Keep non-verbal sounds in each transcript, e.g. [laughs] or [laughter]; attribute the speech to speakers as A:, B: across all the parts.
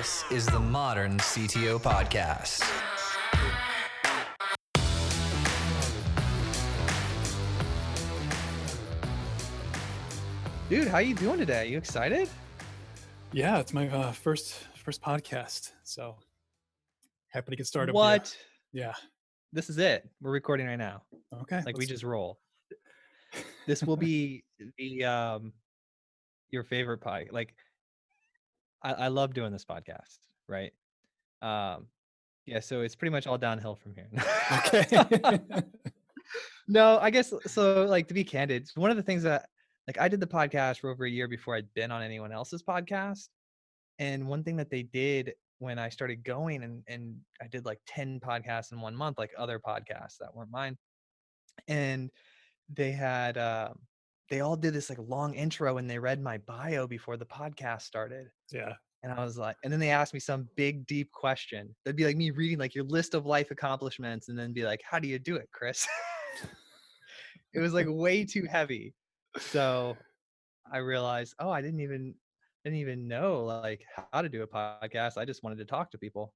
A: This is the Modern CTO Podcast.
B: Dude, how are you doing today? You excited?
C: Yeah, it's my uh, first first podcast, so happy to get started. with.
B: What?
C: Yeah.
B: This is it. We're recording right now.
C: Okay.
B: Like we just roll. [laughs] This will be the um your favorite pie. Like I, I love doing this podcast, right? Um yeah, so it's pretty much all downhill from here.
C: Okay. [laughs]
B: no, I guess so. Like to be candid, one of the things that like I did the podcast for over a year before I'd been on anyone else's podcast, and one thing that they did when I started going and and I did like ten podcasts in one month, like other podcasts that weren't mine, and they had um they all did this like long intro and they read my bio before the podcast started.
C: yeah.
B: And I was like, and then they asked me some big, deep question. That'd be like me reading like your list of life accomplishments and then be like, how do you do it, Chris? [laughs] it was like [laughs] way too heavy. So I realized, oh, I didn't even didn't even know like how to do a podcast. I just wanted to talk to people.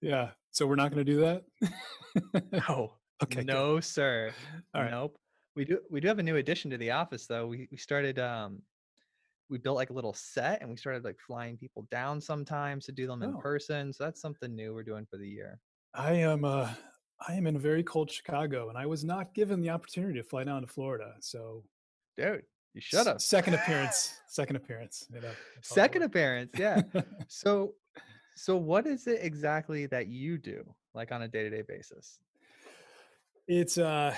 C: Yeah. So we're not going to do that. [laughs]
B: No,
C: okay. good.
B: no, sir.
C: All right.
B: Nope. We do we do have a new addition to the office though. We we started um we built like a little set and we started like flying people down sometimes to do them in
C: Oh.
B: person. So that's something new we're doing for the year.
C: I am. Uh, I am in very cold Chicago, and I was not given the opportunity to fly down to Florida. So
B: Dude, you should
C: s-
B: have.
C: Second [laughs] appearance. second appearance. you know, that's all it
B: Second appearance, yeah. [laughs] so so what is it exactly that you do like on a day-to-day basis?
C: it's uh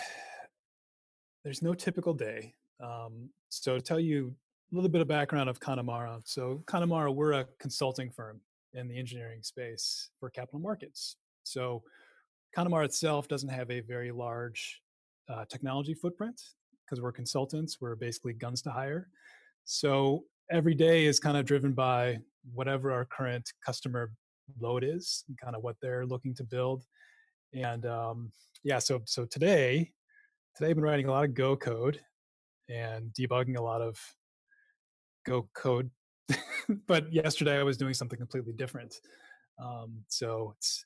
C: there's no typical day um so to tell you a little bit of background of Connamara. so Connamara, we're a consulting firm in the engineering space for capital markets so Connamara itself doesn't have a very large uh, technology footprint because we're consultants we're basically guns to hire so every day is kind of driven by whatever our current customer load is and kind of what they're looking to build and um, yeah so so today today i've been writing a lot of go code and debugging a lot of go code [laughs] but yesterday i was doing something completely different. Um, so it's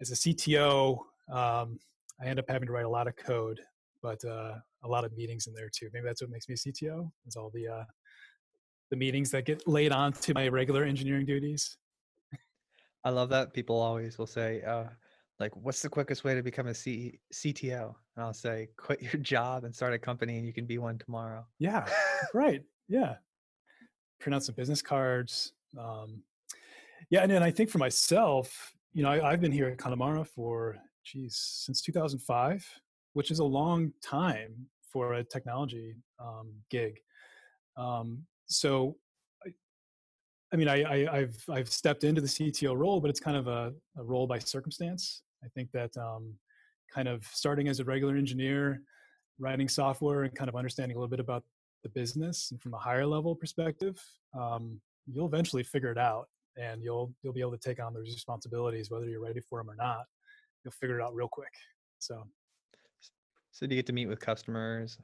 C: as a cto um, i end up having to write a lot of code but uh, a lot of meetings in there too. Maybe that's what makes me a cto is all the uh, the meetings that get laid on to my regular engineering duties.
B: I love that people always will say, uh, like, what's the quickest way to become a C- CTO? And I'll say, quit your [laughs] job and start a company and you can be one tomorrow.
C: yeah [laughs] right yeah print out some business cards um, yeah and then i think for myself you know I, i've been here at connamara for geez since 2005 which is a long time for a technology um, gig um, so I, mean I, I i've i've stepped into the cto role but it's kind of a, a role by circumstance i think that um, kind of starting as a regular engineer writing software and kind of understanding a little bit about the business and from a higher level perspective, um, you'll eventually figure it out and you'll you'll be able to take on those responsibilities whether you're ready for them or not. You'll figure it out real quick. So
B: So do you get to meet with customers?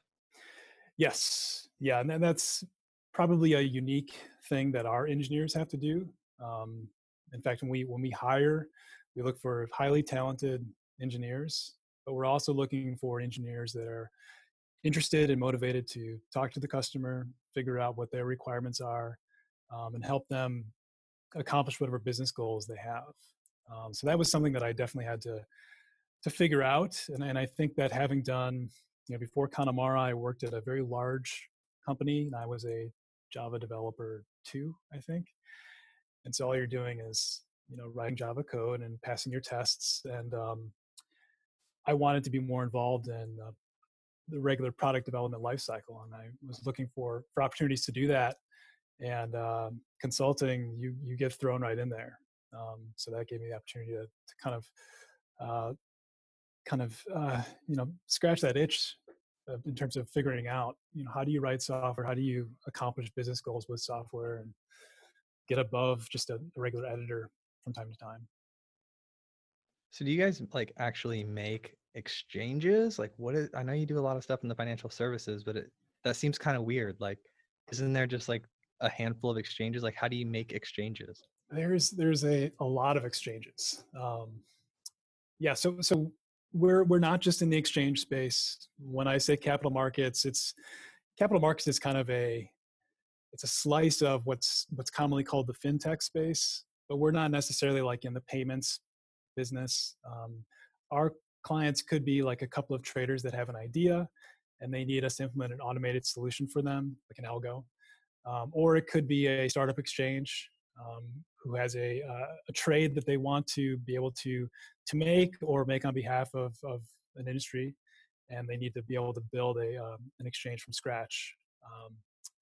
C: yes, yeah, and that's probably a unique thing that our engineers have to do. Um, in fact, when we when we hire, we look for highly talented engineers, but we're also looking for engineers that are interested and motivated to talk to the customer, figure out what their requirements are, um, and help them accomplish whatever business goals they have. Um, so that was something that I definitely had to to figure out, and, and I think that having done, you know, before Connamara, I worked at a very large company, and I was a Java developer too, I think. And so all you're doing is, you know, writing Java code and passing your tests. And um, I wanted to be more involved in uh, the regular product development lifecycle, and I was looking for for opportunities to do that. And um, consulting, you you get thrown right in there. Um, so that gave me the opportunity to, to kind of uh, kind of uh, you know scratch that itch uh, in terms of figuring out you know how do you write software, how do you accomplish business goals with software, and get above just a, a regular editor from time to time.
B: So do you guys like actually make exchanges? Like what is I know you do a lot of stuff in the financial services, but it that seems kind of weird. Like isn't there just like a handful of exchanges? Like, how do you make exchanges?
C: There's there's a a lot of exchanges. Um, yeah, so so we're we're not just in the exchange space. When I say capital markets, it's capital markets is kind of a it's a slice of what's what's commonly called the fintech space, but we're not necessarily like in the payments business. Um, our clients could be like a couple of traders that have an idea and they need us to implement an automated solution for them, like an algo. Um, or it could be a startup exchange um, who has a, uh, a trade that they want to be able to to make or make on behalf of, of an industry, and they need to be able to build a um, an exchange from scratch. Um,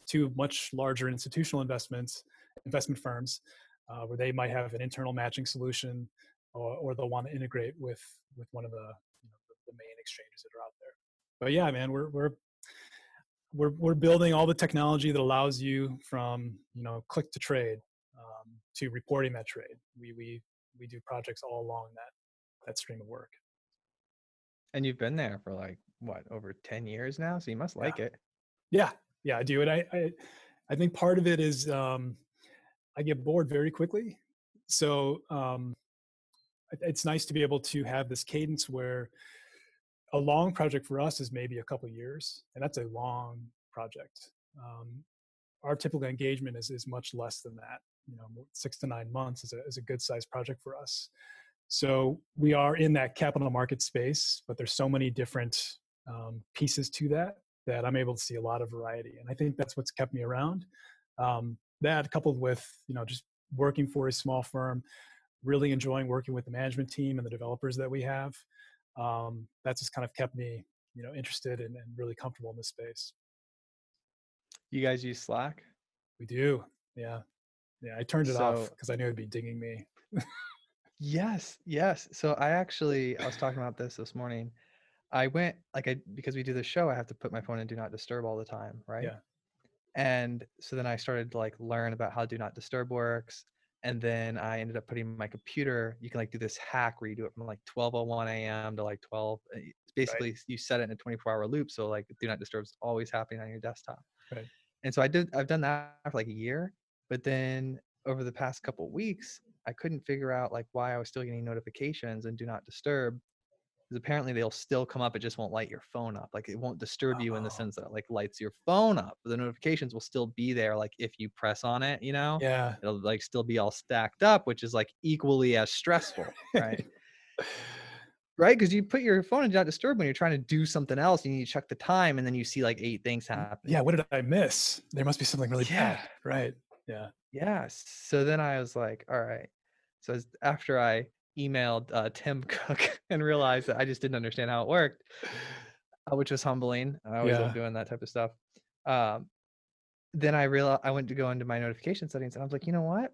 C: to much larger institutional investments, investment firms, uh, where they might have an internal matching solution, or, or they'll want to integrate with with one of the, you know, the main exchanges that are out there. But yeah, man, we're we're we're we're building all the technology that allows you from you know click to trade to reporting that trade. We we we do projects all along that that stream of work.
B: And you've been there for like what over ten years now, so you must like
C: yeah.
B: it.
C: Yeah, yeah, I do. And I, I, I think part of it is um, I get bored very quickly. So um, it's nice to be able to have this cadence where a long project for us is maybe a couple years, and that's a long project. Um, our typical engagement is is much less than that. You know, six to nine months is a is a good sized project for us. So we are in that capital market space, but there's so many different um, pieces to that that I'm able to see a lot of variety, and I think that's what's kept me around. Um, that coupled with you know just working for a small firm, really enjoying working with the management team and the developers that we have. Um, that's just kind of kept me you know interested and, and really comfortable in this space.
B: You guys use Slack?
C: We do, yeah, yeah. I turned it
B: So-
C: off because I knew it'd be dinging me.
B: Yes, yes. So I actually I was talking about this this morning. I went like I because we do the show, I have to put my phone in do not disturb all the time, right?
C: Yeah.
B: And so then I started to like learn about how do not disturb works. And then I ended up putting my computer, you can like do this hack where you do it from like 12:01 a.m. to like 12. uh, Basically, you set it in a 24 hour loop. So like do not disturb is always happening on your desktop.
C: Right.
B: And so I did I've done that for like a year, but then over the past couple weeks, I couldn't figure out like why I was still getting notifications and do not disturb. Because apparently they'll still come up, it just won't light your phone up. Like it won't disturb you in the
C: Oh.
B: sense that it like lights your phone up. But the notifications will still be there, like if you press on it, you know,
C: Yeah.
B: it'll like still be all stacked up, which is like equally as stressful, right? [laughs] right? Because you put your phone in do not disturb when you're trying to do something else. and You need to check the time, and then you see like eight things happen.
C: yeah. What did I miss? There must be something really
B: Yeah.
C: bad. Right. Yeah.
B: Yeah. So then I was like, all right. So after I emailed uh, Tim [laughs] Cook and realized that I just didn't understand how it worked, uh, which was humbling. I always
C: Yeah.
B: love doing that type of stuff. Um, then I realized I went to go into my notification settings and I was like, you know what?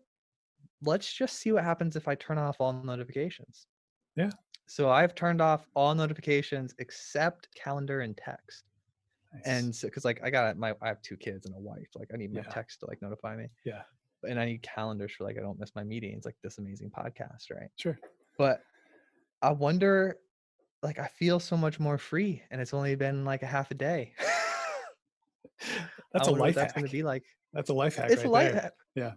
B: Let's just see what happens if I turn off all notifications.
C: Yeah.
B: So I've turned off all notifications except calendar and text.
C: Nice.
B: And so, because like I got my, I have two kids and a wife. Like I need my
C: Yeah.
B: text to like notify me
C: yeah.
B: and I need calendars for like I don't miss my meetings, like this amazing podcast, right?
C: Sure.
B: But I wonder, like I feel so much more free, and it's only been like a half a day. [laughs]
C: That's a life
B: that's
C: hack.
B: going to be like.
C: That's a life hack.
B: it's
C: right
B: a life
C: there.
B: hack.
C: Yeah.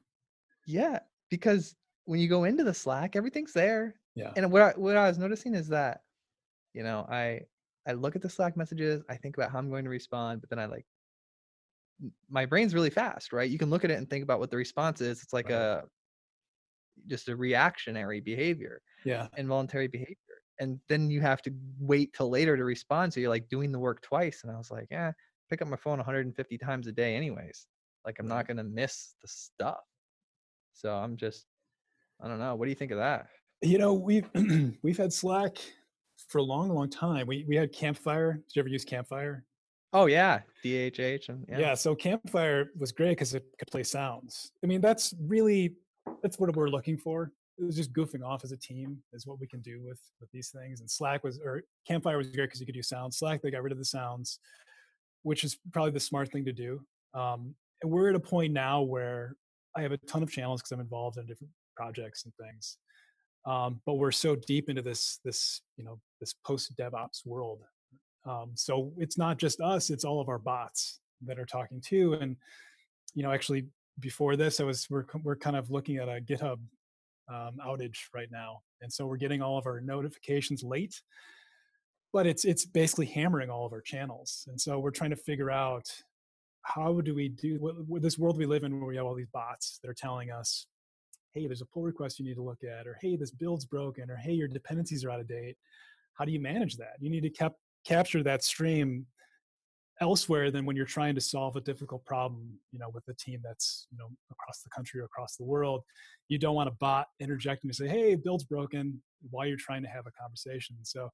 B: Yeah, because when you go into the Slack, everything's there.
C: Yeah.
B: And what I, what I was noticing is that, you know, I I look at the Slack messages, I think about how I'm going to respond, but then I like my brain's really fast, right? You can look at it and think about what the response is. It's like
C: Right.
B: a just a reactionary behavior,
C: Yeah.
B: involuntary behavior. And then you have to wait till later to respond. So you're like doing the work twice. And I was like, yeah, pick up my phone 150 times a day anyways. Like I'm not gonna miss the stuff. So I'm just I don't know. What do you think of that?
C: You know, we've [clears throat] we've had Slack for a long, long time. We we had Campfire. Did you ever use Campfire?
B: Oh yeah, DHH and
C: Yeah.
B: yeah.
C: so Campfire was great because it could play sounds. I mean, that's really that's what we're looking for. It was just goofing off as a team is what we can do with with these things. And Slack was or Campfire was great because you could do sounds. Slack they got rid of the sounds, which is probably the smart thing to do. Um, and we're at a point now where I have a ton of channels because I'm involved in different projects and things. Um, but we're so deep into this this you know this post DevOps world. Um, so it's not just us; it's all of our bots that are talking too. And you know, actually before this, I was we're we're kind of looking at a GitHub um, outage right now, and so we're getting all of our notifications late. But it's it's basically hammering all of our channels, and so we're trying to figure out how do we do this world we live in where we have all these bots that are telling us hey there's a pull request you need to look at or hey this build's broken or hey your dependencies are out of date how do you manage that? You need to cap- capture that stream elsewhere than when you're trying to solve a difficult problem you know with a team that's you know across the country or across the world. You don't want a bot interjecting to say hey build's broken while you're trying to have a conversation. So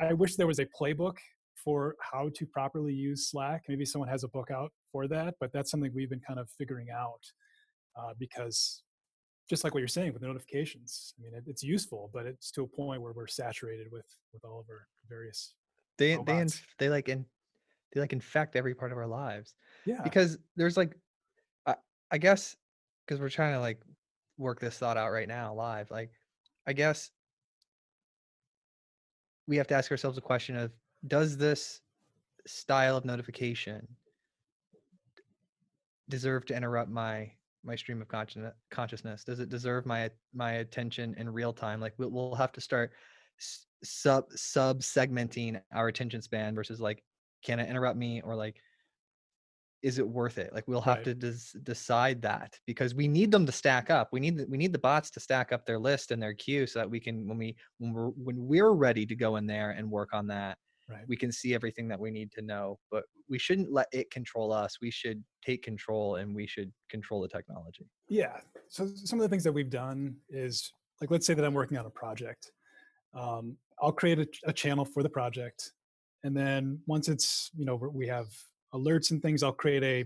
C: I, I wish there was a playbook for how to properly use slack. Maybe someone has a book out for that but that's something we've been kind of figuring out uh, because just like what you're saying with the notifications i mean it, it's useful but it's to a point where we're saturated with with all of our various
B: they they inf- they like in they like infect every part of our lives
C: yeah.
B: because there's like I, I guess because we're trying to like work this thought out right now live like i guess we have to ask ourselves a question of does this style of notification deserve to interrupt my my stream of consciousness consciousness? Does it deserve my my attention in real time? Like we'll, we'll have to start sub sub segmenting our attention span versus like can it interrupt me or like is it worth it? Like we'll have
C: Right.
B: to des- decide that because we need them to stack up. We need the, we need the bots to stack up their list and their queue so that we can when we when we're when we're ready to go in there and work on that
C: right
B: we can see everything that we need to know but we shouldn't let it control us we should take control and we should control the technology
C: Yeah. So some of the things that we've done is like, let's say that I'm working on a project. Um, I'll create a, a channel for the project, and then once it's you know we have alerts and things, I'll create a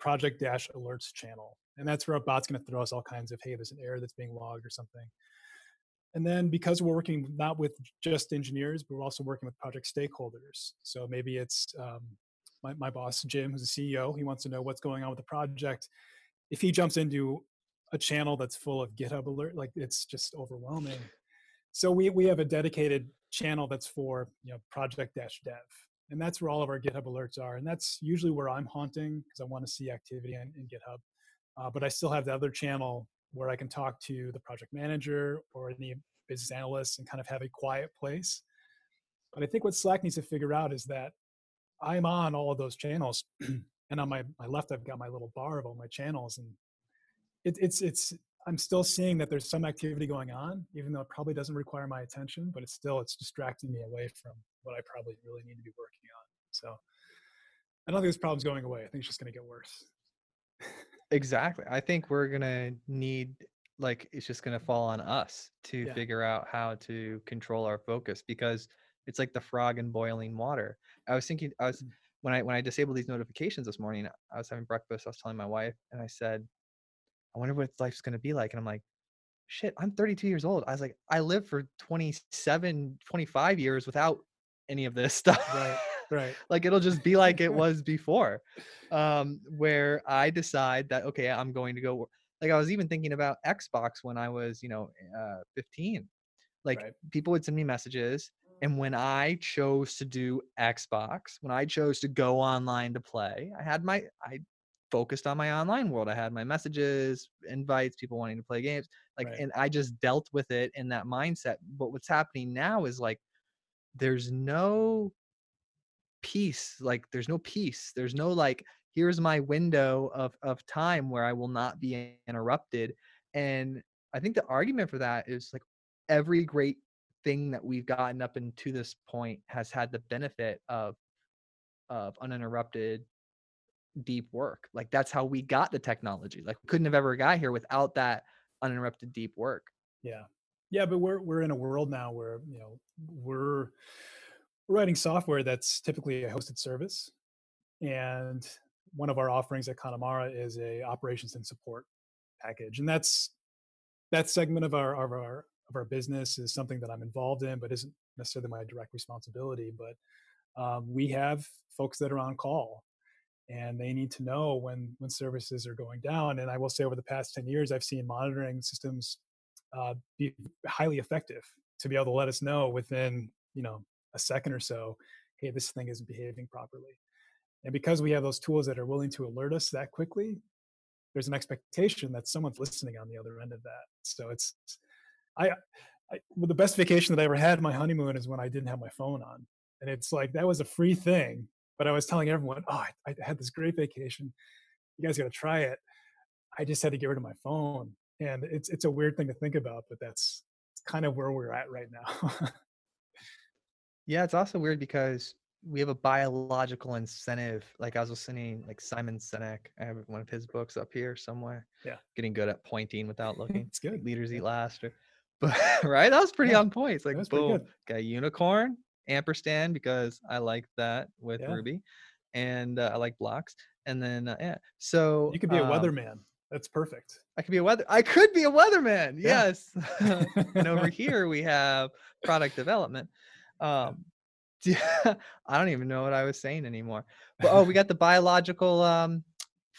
C: project dash alerts channel, and that's where a bot's going to throw us all kinds of hey, there's an error that's being logged or something. And then because we're working not with just engineers, but we're also working with project stakeholders. So maybe it's um, my, my boss Jim, who's a CEO. He wants to know what's going on with the project if he jumps into a channel that's full of GitHub alert, like it's just overwhelming. So we we have a dedicated channel that's for you know project dash dev, and that's where all of our GitHub alerts are, and that's usually where I'm haunting because I want to see activity in, in GitHub. Uh, but I still have the other channel where I can talk to the project manager or any business analysts and kind of have a quiet place. But I think what Slack needs to figure out is that I'm on all of those channels, [clears throat] and on my, my left I've got my little bar of all my channels, and it, it's it's I'm still seeing that there's some activity going on, even though it probably doesn't require my attention, but it's still it's distracting me away from what I probably really need to be working on. So I don't think this problem's going away. I think it's just going to get worse. [laughs]
B: exactly i think we're gonna need like it's just gonna fall on us to
C: Yeah.
B: figure out how to control our focus because it's like the frog in boiling water i was thinking i was
C: Mm.
B: when i when i disabled these notifications this morning i was having breakfast i was telling my wife and i said i wonder what life's gonna be like and i'm like shit i'm 32 years old i was like i lived for 27 25 years without any of this [laughs] stuff
C: Right, right. [laughs]
B: like it'll just be like it was before um where i decide that okay i'm going to go like i was even thinking about xbox when i was you know uh 15 like
C: Right.
B: people would send me messages and when i chose to do xbox when i chose to go online to play i had my i focused on my online world i had my messages invites people wanting to play games like
C: Right.
B: and i just dealt with it in that mindset but what's happening now is like there's no peace like there's no peace there's no like here's my window of of time where i will not be interrupted. And i think the argument for that is like every great thing that we've gotten up into this point has had the benefit of of uninterrupted deep work. Like that's how we got the technology. Like we couldn't have ever got here without that uninterrupted deep work.
C: Yeah. Yeah, but we're we're in a world now where, you know, we're writing software that's typically a hosted service. And one of our offerings at Connamara is a operations and support package. And that's that segment of our of our of our business is something that I'm involved in, but isn't necessarily my direct responsibility. But um, we have folks that are on call and they need to know when when services are going down. And I will say over the past 10 years, I've seen monitoring systems uh, be highly effective to be able to let us know within you know a second or so hey this thing isn't behaving properly and because we have those tools that are willing to alert us that quickly there's an expectation that someone's listening on the other end of that. So it's, I, I well, the best vacation that I ever had my honeymoon is when I didn't have my phone on, and it's like that was a free thing. But I was telling everyone, oh, I, I had this great vacation. You guys got to try it. I just had to get rid of my phone, and it's it's a weird thing to think about, but that's kind of where we're at right now. [laughs]
B: yeah, it's also weird because we have a biological incentive. Like I was listening, like Simon Sinek. I have one of his books up here somewhere.
C: Yeah,
B: getting good at pointing without looking.
C: it's good.
B: Leaders yeah. eat last. Or, [laughs] but right, that was pretty yeah, on point. It's like boom, got a unicorn, ampersand because I like that with yeah. Ruby, and uh, I like blocks. And then uh, yeah, so
C: you could be a um, weatherman. That's perfect.
B: I could be a weather. I could be a weatherman. Yes. [laughs] and over here we have product development. Um, [laughs] [laughs] I don't even know what I was saying anymore. But oh, we got the biological um,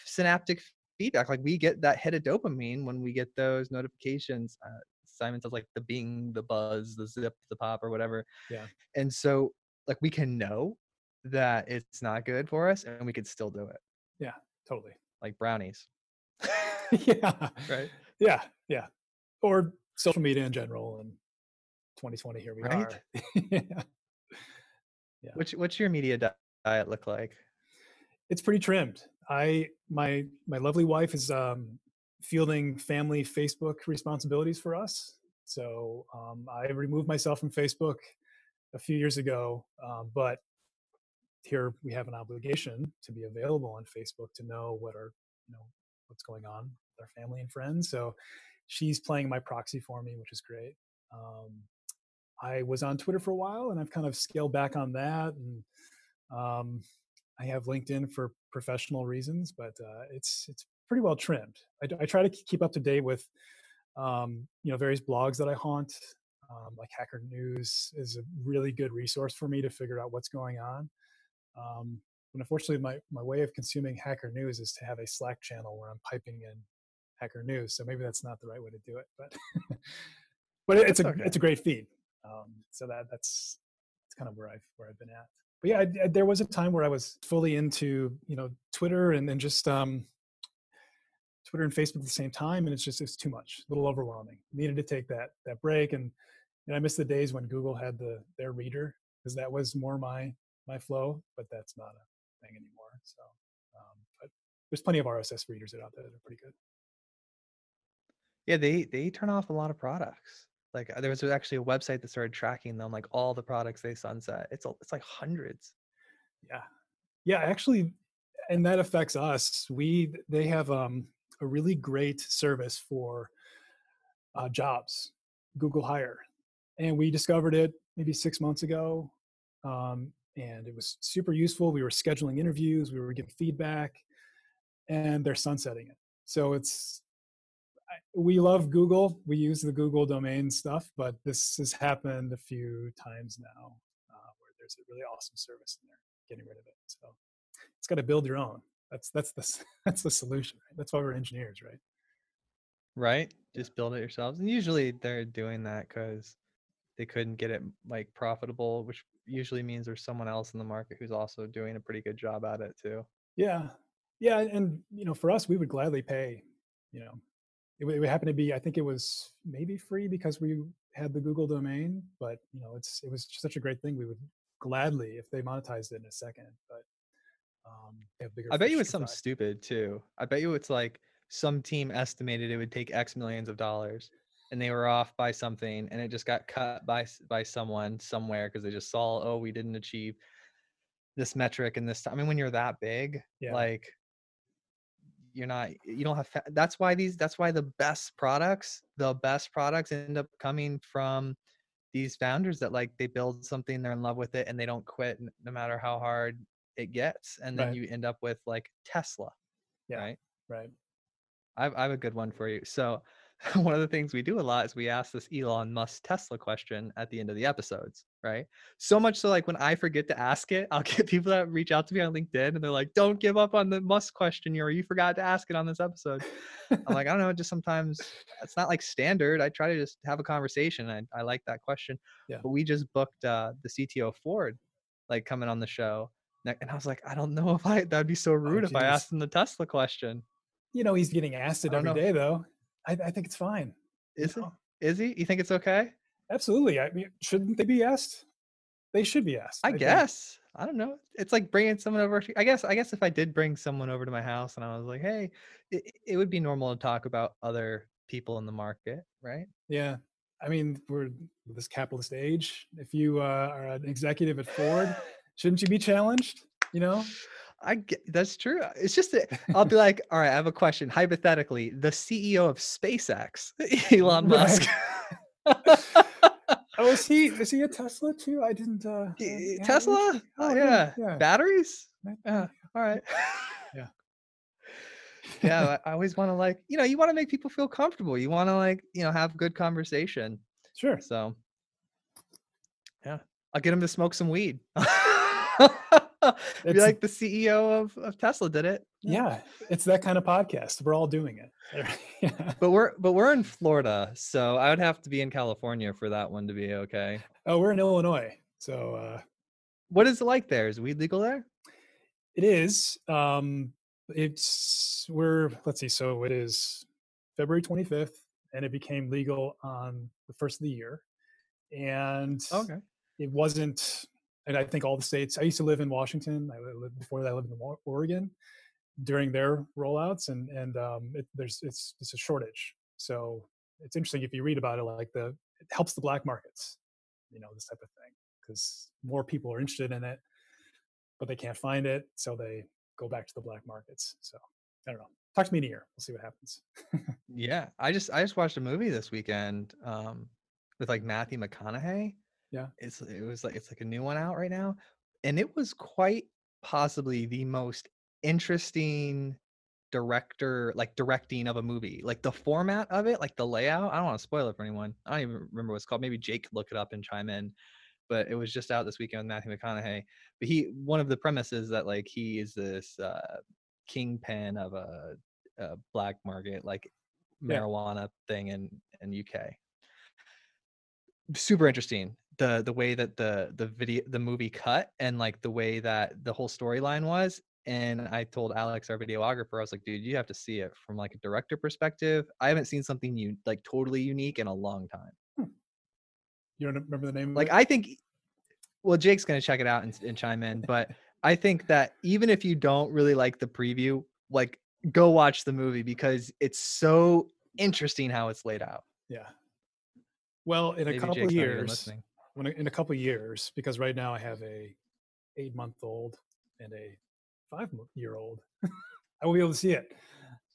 B: synaptic feedback. Like we get that hit of dopamine when we get those notifications. Uh, Simon says like the bing, the buzz, the zip, the pop, or whatever.
C: Yeah.
B: And so like we can know that it's not good for us, and we could still do it.
C: Yeah, totally.
B: Like brownies. [laughs]
C: yeah.
B: Right.
C: Yeah. Yeah. Or social media in general, and 2020 here we right? are. yeah [laughs] [laughs]
B: yeah. What's what's your media diet look like?
C: It's pretty trimmed. I my my lovely wife is um, fielding family Facebook responsibilities for us. So um, I removed myself from Facebook a few years ago, um, but here we have an obligation to be available on Facebook to know what are you know what's going on with our family and friends. So she's playing my proxy for me, which is great. Um, I was on Twitter for a while, and I've kind of scaled back on that. And um, I have LinkedIn for professional reasons, but uh, it's it's pretty well trimmed. I, I, try to keep up to date with um, you know various blogs that I haunt. Um, like Hacker News is a really good resource for me to figure out what's going on. Um, but unfortunately, my my way of consuming Hacker News is to have a Slack channel where I'm piping in Hacker News. So maybe that's not the right way to do it, but [laughs] but it's a okay. it's a great feed. Um, so that that's that's kind of where I've where I've been at. But yeah, I, I, there was a time where I was fully into you know Twitter and then just um, Twitter and Facebook at the same time, and it's just it's too much, a little overwhelming. Needed to take that that break, and and I miss the days when Google had the their reader because that was more my my flow, but that's not a thing anymore. So, um, but there's plenty of RSS readers out there that are pretty good.
B: Yeah, they they turn off a lot of products. Like uh, there was actually a website that started tracking them, like all the products they sunset. It's it's like hundreds.
C: Yeah, yeah, actually, and that affects us. We they have um, a really great service for uh, jobs, Google Hire, and we discovered it maybe six months ago, um, and it was super useful. We were scheduling interviews, we were getting feedback, and they're sunsetting it. So it's we love Google. We use the Google domain stuff, but this has happened a few times now uh, where there's a really awesome service and they're getting rid of it. So it's got to build your own. That's that's the [laughs] that's the solution. Right? That's why we're engineers, right?
B: Right. Just build it yourselves, and usually they're doing that because they couldn't get it like profitable, which usually means there's someone else in the market who's also doing a pretty good job at it too.
C: Yeah, yeah, and you know, for us, we would gladly pay, you know, it, it happened to be i think it was maybe free because we had the google domain but you know it's it was such a great thing we would gladly if they monetized it in a second but um
B: i bet you it's something stupid too i bet you it's like some team estimated it would take x millions of dollars and they were off by something and it just got cut by by someone somewhere because they just saw oh we didn't achieve this metric and this time i mean when you're that big yeah. like you're not you don't have fa- that's why these that's why the best products the best products end up coming from these founders that like they build something they're in love with it and they don't quit no matter how hard it gets and then right. you end up with like tesla
C: yeah
B: right?
C: right.
B: I have, I have a good one for you. So [laughs] one of the things we do a lot is we ask this Elon Musk Tesla question at the end of the episodes, right? So much so, like when I forget to ask it, I'll [laughs] get people that reach out to me on LinkedIn and they're like, "Don't give up on the Musk question, or you forgot to ask it on this episode." I'm like, I don't know, just sometimes it's not like standard. I try to just have a conversation. I I like that question, [laughs]
C: yeah.
B: but we just booked uh, the CTO Ford, like coming on the show, and I was like, I don't know if I that'd be so oh, rude oh, if I asked him the Tesla question.
C: you know, he's getting asked it every
B: know.
C: day, though. I, I think it's fine.
B: Is he?
C: know?
B: Is he? You think it's okay?
C: Absolutely. I mean, shouldn't they be asked? They should be asked.
B: I
C: think.
B: guess. I don't know. It's like bringing someone over. to- I guess. I guess if I did bring someone over to my house and I was like, "Hey," it, it would be normal to talk about other people in the market, right?
C: Yeah. I mean, we're this capitalist age. If you uh, are an executive at Ford, [laughs] shouldn't you be challenged? You know?
B: I get that's true. It's just that [laughs] I'll be like, all right, I have a question. Hypothetically, the CEO of SpaceX, [laughs] Elon. Musk.
C: Oh, is he is he a [laughs] Tesla too? I didn't. Uh, uh,
B: Tesla? Oh, yeah.
C: yeah.
B: Batteries? Yeah. All right.
C: Yeah.
B: yeah. I I always want to like, you know, you want to make people feel comfortable. You want to like, you know, have good conversation.
C: Sure.
B: So, yeah, I'll get him to smoke some weed. [laughs] Be like the CEO of, of Tesla did it.
C: Yeah, it's that kind of podcast. We're all doing it. [laughs] yeah.
B: But we're but we're in Florida, so I would have to be in California for that one to be okay.
C: Oh, we're in Illinois, so uh,
B: What is it like there? Is weed legal there?
C: it is. Um, it's we're let's see. So it is February 25th, and it became legal on the first of the year. And
B: Okay.
C: it wasn't and i think all the states i used to live in washington i lived before that i lived in oregon during their rollouts and and um, it, there's it's it's a shortage. So it's interesting if you read about it like the it helps the black markets you know this type of thing because more people are interested in it but they can't find it so they go back to the black markets. So i don't know. Talk to me in a year. We'll see what happens. [laughs]
B: Yeah, I just I just watched a movie this weekend um with like Matthew McConaughey.
C: Yeah.
B: It's it was like it's like a new one out right now and it was quite possibly the most interesting director like directing of a movie. Like the format of it, like the layout, I don't want to spoil it for anyone. I don't even remember what it's called. Maybe Jake could look it up and chime in. But it was just out this weekend with Matthew McConaughey. But he one of the premises that like he is this uh kingpin of a, a black market like
C: Yeah.
B: marijuana thing in in UK. Super interesting. The the way that the the video the movie cut and like the way that the whole storyline was. And I told Alex, our videographer, I was like, dude, you have to see it from like a director perspective. I haven't seen something you like totally unique in a long time. Hmm.
C: you don't remember the name
B: Like? I think well, Jake's gonna check it out and, and chime in, but I think that even if you don't really like the preview, like go watch the movie because it's so interesting how it's laid out.
C: yeah well in a couple
B: Jake's
C: years
B: listening.
C: When in a couple years because right now I have a eight month old and a five year old. [laughs] I will be able to see it.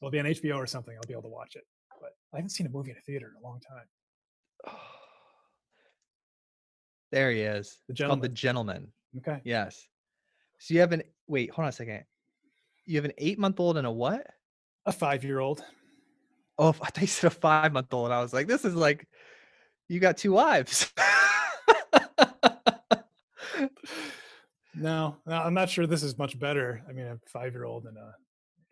C: It'll be on HBO or something. I'll be able to watch it. But I haven't seen a movie in a theater in a long time. [sighs]
B: There he is.
C: The
B: It's called The
C: Gentlemen.
B: Gentlemen.
C: Okay.
B: Yes. So you have an wait, hold on a second. You have an eight month old and a what?
C: A five year old.
B: Oh, [laughs] I thought you said a five month old. I was like, this is like you got two wives. [laughs]
C: No, no, I'm not sure this is much better. I mean, a five year old and a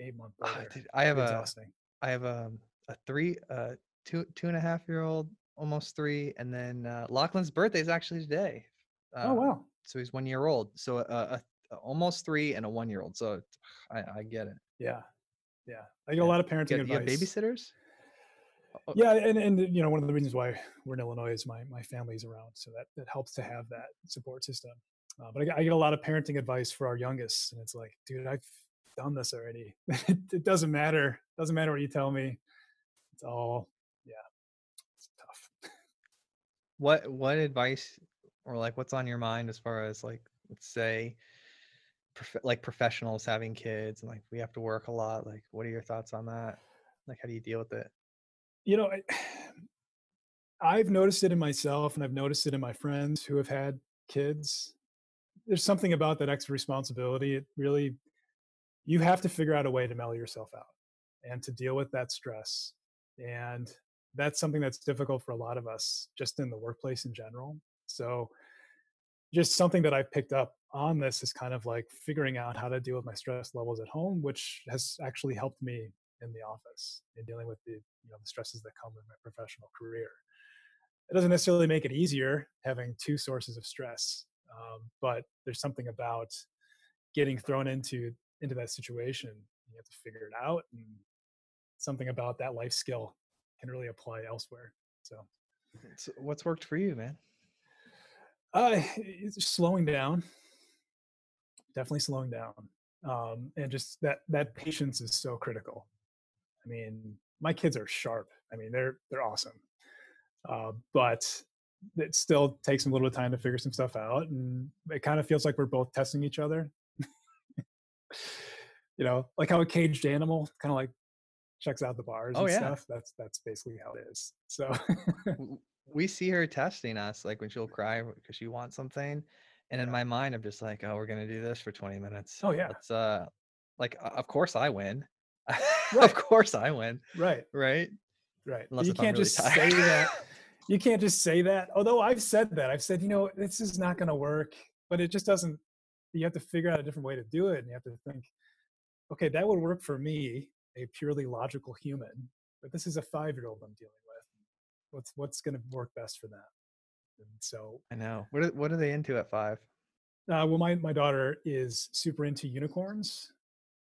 C: eight month
B: Ah,
C: old.
B: dude, I have a
C: exhausting.
B: I have a a three uh two two and a half year old, almost three, and then uh, Lachlan's birthday is actually today.
C: oh
B: Um,
C: wow.
B: So he's one year old. So a, a, a almost three and a one year old. So [sighs] I, I get it.
C: Yeah. Yeah. I get
B: yeah.
C: a lot of parenting
B: you
C: advice.
B: babysitters? Oh,
C: yeah and, and you know one of the reasons why we're in illinois is my, my family's around so that, that helps to have that support system uh, but I, get- I get a lot of parenting advice for our youngest and it's like dude i've done this already [laughs] it, it doesn't matter It doesn't matter what you tell me it's all yeah it's tough [laughs]
B: What what advice or like what's on your mind as far as like let's say prof- like professionals having kids and like we have to work a lot. Like what are your thoughts on that? Like how do you deal with it?
C: you know I, [sighs] i've noticed it in myself and i've noticed it in my friends who have had kids there's something about that extra responsibility it really you have to figure out a way to mellow yourself out and to deal with that stress and that's something that's difficult for a lot of us just in the workplace in general so just something that i've picked up on this is kind of like figuring out how to deal with my stress levels at home which has actually helped me in the office in dealing with the you know the stresses that come with my professional career. It doesn't necessarily make it easier having two sources of stress um, but there's something about getting thrown into into that situation you have to figure it out and something about that life skill can really apply elsewhere. So,
B: So what's worked for you, man?
C: uh, it's slowing down, definitely slowing down, um, and just that that patience is so critical. I mean, my kids are sharp. I mean, they're they're awesome, uh, but it still takes a little bit of time to figure some stuff out, and it kind of feels like we're both testing each other. you know, like how a caged animal kind of like checks out the bars
B: Oh,
C: and
B: yeah.
C: stuff. That's that's basically how it is. So
B: we see her testing us like when she'll cry because she wants something and in
C: Yeah.
B: my mind i'm just like oh we're gonna do this for 20 minutes
C: Oh, yeah.
B: let's uh like of course i win [laughs]
C: Right.
B: of course i win
C: right,
B: right
C: right.
B: Unless
C: you
B: if I'm
C: can't
B: really
C: just
B: tired.
C: say that. [laughs] You can't just say that. Although I've said that. I've said, you know, this is not going to work, but it just doesn't. You have to figure out a different way to do it, and you have to think, okay, that would work for me, a purely logical human, but this is a five-year-old I'm dealing with. What's what's going to work best for that? And so,
B: i know what are, what are they into at five
C: uh, well, my my daughter is super into unicorns,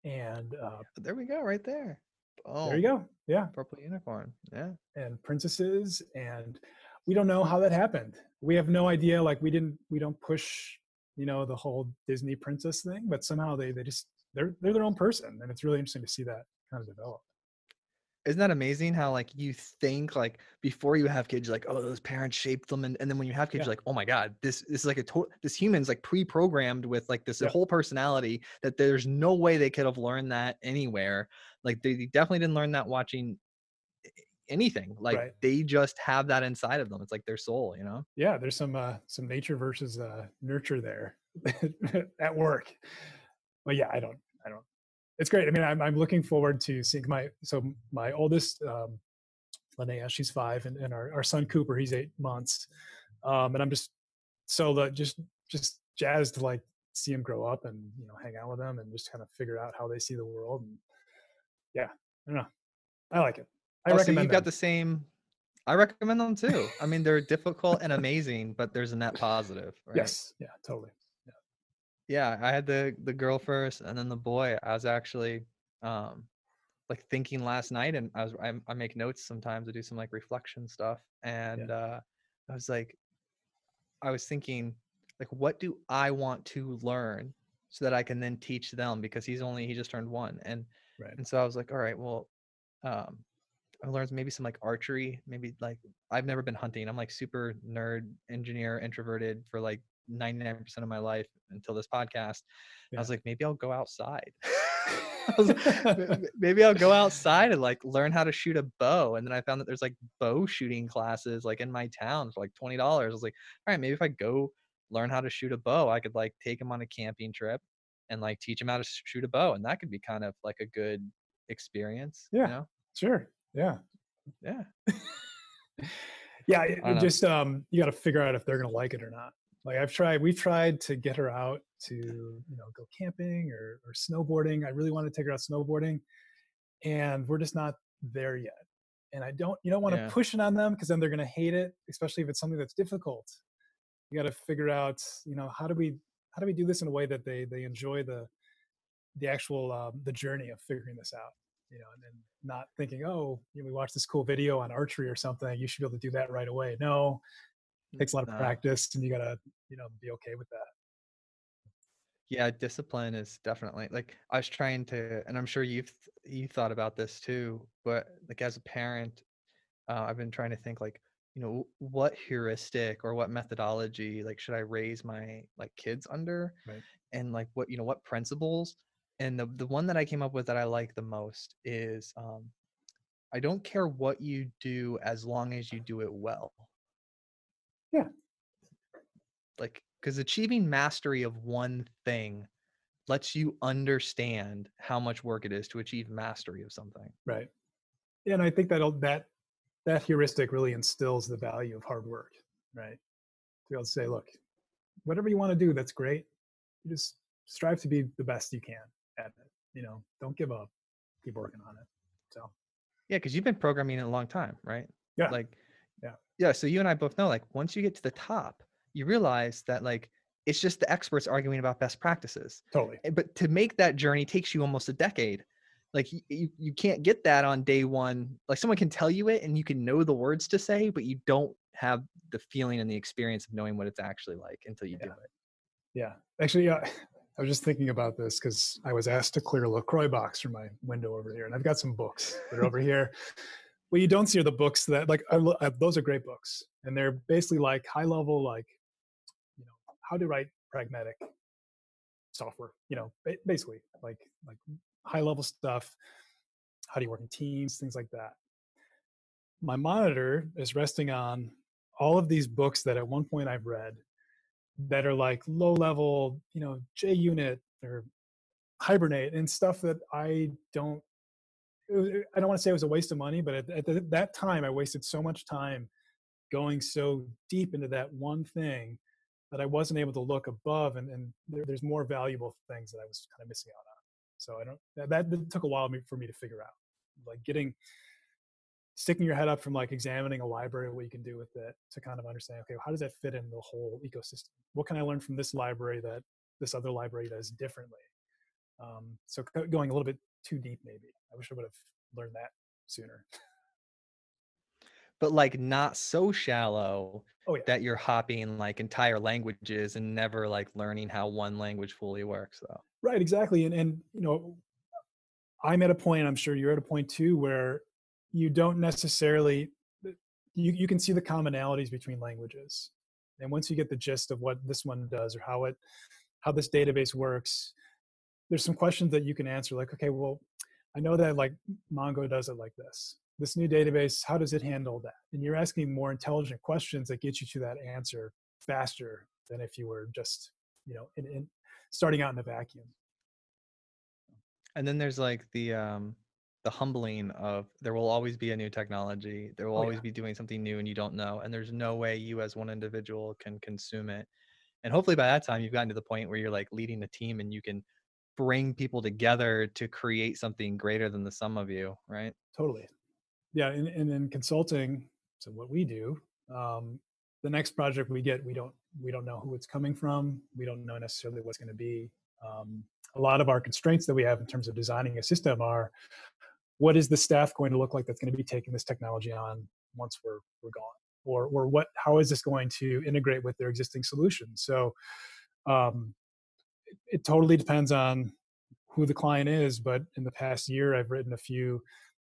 C: and uh,
B: there we go right there oh
C: there you go. Yeah,
B: purple unicorn. Yeah.
C: And princesses and we don't know how that happened. We have no idea like we didn't we don't push you know the whole disney princess thing but somehow they they just they're they're their own person and it's really interesting to see that kind of develop
B: isn't that amazing how like you think like before you have kids you're like oh those parents shaped them and, and then when you have kids
C: Yeah.
B: you're like oh my god this, this is like a to- this human's like pre-programmed with like this
C: Yeah.
B: whole personality that there's no way they could have learned that anywhere like they they definitely didn't learn that watching anything like
C: Right.
B: they just have that inside of them it's like their soul you know
C: yeah there's some uh some nature versus uh nurture there [laughs] at work but yeah i don't it's great. I mean i'm, I'm looking forward to seeing my so my oldest um linnea she's five and, and our, our son cooper he's eight months. Um and i'm just so the just just jazzed to like see him grow up and you know hang out with them and just kind of figure out how they see the world and yeah i don't know. I like it. I
B: also
C: recommend
B: you've got
C: them.
B: the same i recommend them too. I mean they're difficult and amazing but there's a net positive right?
C: yes. Yeah totally
B: yeah i had the the girl first and then the boy i was actually um like thinking last night and i was i, I make notes sometimes I do some like reflection stuff and uh i was like i was thinking like what do i want to learn so that i can then teach them because he's only he just turned one and
C: right.
B: and so i was like all right well um i learned maybe some like archery maybe like i've never been hunting i'm like super nerd engineer introverted for like 99% of my life until this podcast i was like maybe i'll go outside. [laughs] Like, "M- m- [laughs] maybe i'll go outside and like learn how to shoot a bow. And then i found that there's like bow shooting classes like in my town for like $20 i was like all right maybe if i go learn how to shoot a bow i could like take him on a camping trip and like teach him how to shoot a bow. And that could be kind of like a good experience
C: Yeah.
B: you know?
C: Sure. Yeah.
B: Yeah. [laughs]
C: Yeah it,
B: I don't
C: it
B: know.
C: just um you got to figure out if they're gonna like it or not like i've tried we've tried to get her out to you know go camping or, or snowboarding i really want to take her out snowboarding and we're just not there yet and i don't you don't want to push it on them because then they're gonna hate it especially if it's something that's difficult. You got to figure out you know how do we how do we do this in a way that they they enjoy the the actual um, the journey of figuring this out you know and then not thinking oh you know, we watched this cool video on archery or something you should be able to do that right away. No takes a lot of
B: No.
C: practice and you gotta you know be okay with that
B: yeah discipline is definitely like i was trying to and i'm sure you've you thought about this too but like as a parent uh, i've been trying to think like you know what heuristic or what methodology like should i raise my like kids under
C: Right.
B: and like what you know what principles and the, the one that i came up with that i like the most is um i don't care what you do as long as you do it well. Like because achieving mastery of one thing lets you understand how much work it is to achieve mastery of something.
C: Right. Yeah, and i think that'll that that heuristic really instills the value of hard work right? To be able to say look whatever you want to do that's great you just strive to be the best you can at it you know? Don't give up. Keep working on it. So
B: yeah because you've been programming it a long time right?
C: Yeah.
B: Like
C: Yeah.
B: yeah so you and i both know like once you get to the top you realize that like it's just the experts arguing about best practices
C: totally
B: Eh, but to make that journey takes you almost a decade like you, you can't get that on day one like someone can tell you it and you can know the words to say but you don't have the feeling and the experience of knowing what it's actually like until you do
C: Yeah.
B: it
C: Yeah, actually, yeah. I was just thinking about this because I was asked to clear a Lacroix box from my window over here, and I've got some books that are over here. What you don't see are the books that, like, I, I, those are great books, and they're basically like high level, like, how to write pragmatic software. You know, basically like like high level stuff. How do you work in teams, things like that. My monitor is resting on all of these books that at one point I've read that are like low level, you know, JUnit or Hibernate and stuff that I don't. was- I don't want to say it was a waste of money, but at, at th- that time, I wasted so much time going so deep into that one thing that I wasn't able to look above, and, and there, there's more valuable things that I was kind of missing out on. So I don't. That, that took a while for me to figure out, like getting sticking your head up from like examining a library what you can do with it to kind of understand okay how does that fit in the whole ecosystem what can i learn from this library that this other library does differently um, so going a little bit too deep maybe i wish i would have learned that sooner
B: but like not so shallow
C: oh yeah.
B: that you're hopping like entire languages and never like learning how one language fully works though.
C: Right exactly and and you know i'm at a point i'm sure you're at a point too where you don't necessarily uh, you, you can see the commonalities between languages and once you get the gist of what this one does or how it how this database works there's some questions that you can answer like okay well i know that like mongo does it like this this new database how does it handle that? And you're asking more intelligent questions that get you to that answer faster than if you were just you know in, in starting out in a vacuum.
B: And then there's like the um the humbling of there will always be a new technology there will
C: Oh,
B: always
C: yeah.
B: be doing something new and you don't know and there's no way you as one individual can consume it. And hopefully by that time you've gotten to the point where you're like leading a team and you can bring people together to create something greater than the sum of you right?
C: Totally yeah and, in consulting so what we do um, the next project we get we don't we don't know who it's coming from we don't know necessarily what's going to be um, a lot of our constraints that we have in terms of designing a system are what is the staff going to look like that's going to be taking this technology on once we're we're gone? Or or what how is this going to integrate with their existing solutions? So um, it, it totally depends on who the client is but in the past year i've written a few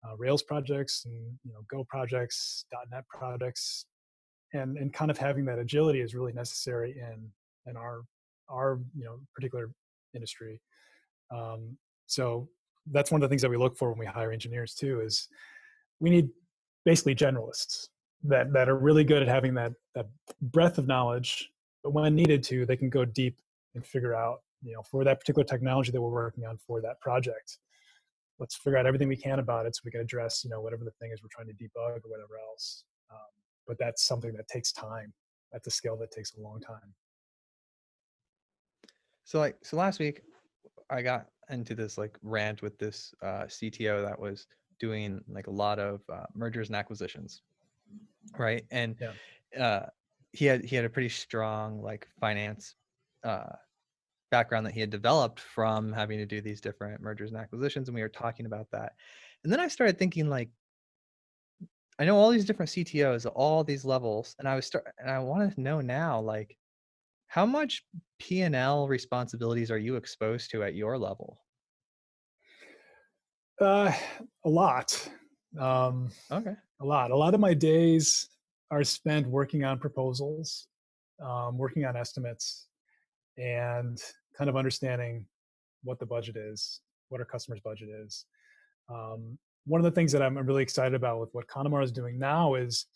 C: uh, Rails projects and you know Go projects, .NET projects, and and kind of having that agility is really necessary in in our our you know particular industry. Um, so that's one of the things that we look for when we hire engineers too. Is we need basically generalists that that are really good at having that that breadth of knowledge, but when needed to, they can go deep and figure out you know for that particular technology that we're working on for that project let's figure out everything we can about it so we can address you know whatever the thing is we're trying to debug or whatever else um, but that's something that takes time. That's a skill that takes a long time.
B: So like so last week i got into this like rant with this uh, cto that was doing like a lot of uh, mergers and acquisitions right? And uh, he had he had a pretty strong like finance uh, background that he had developed from having to do these different mergers and acquisitions and we were talking about that. And then i started thinking like i know all these different ctos at all these levels and i was start and i want to know now like how much p&l responsibilities are you exposed to at your level?
C: Uh, a lot. Um,
B: okay.
C: a lot. A lot of my days are spent working on proposals um, working on estimates and kind of understanding what the budget is, what our customer's budget is. Um, one of the things that I'm really excited about with what Connamara is doing now is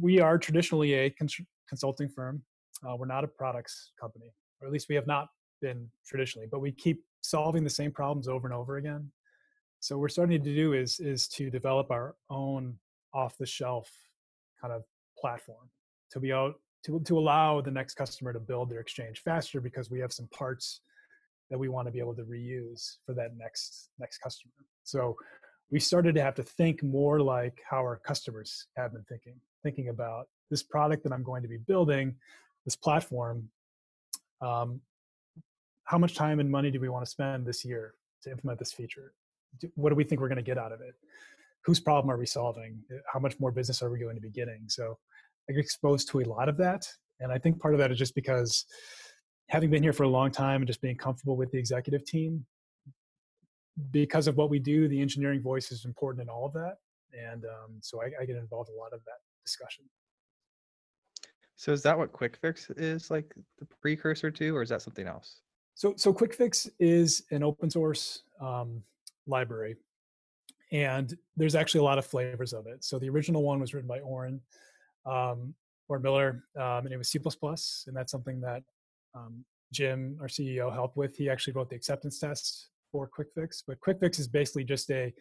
C: we are traditionally a cons- consulting firm. Uh, we're not a products company, or at least we have not been traditionally, but we keep solving the same problems over and over again. So what we're starting to do is is to develop our own off-the-shelf kind of platform to be out to, to allow the next customer to build their exchange faster because we have some parts that we want to be able to reuse for that next next customer so we started to have to think more like how our customers have been thinking thinking about this product that i'm going to be building this platform um, how much time and money do we want to spend this year to implement this feature? Do- What do we think we're going to get out of it? Whose problem are we solving? How much more business are we going to be getting? So I get exposed to a lot of that. And I think part of that is just because having been here for a long time and just being comfortable with the executive team, because of what we do, the engineering voice is important in all of that. And um, so I, I get involved in a lot of that discussion.
B: So is that what QuickFix is like the precursor to, or is that something else?
C: So, so QuickFix is an open source um, library, and there's actually a lot of flavors of it. So the original one was written by Oren, um, Oren Miller, um, and it was C++, and that's something that um, Jim, our CEO, helped with. He actually wrote the acceptance test for QuickFix, but QuickFix is basically just a,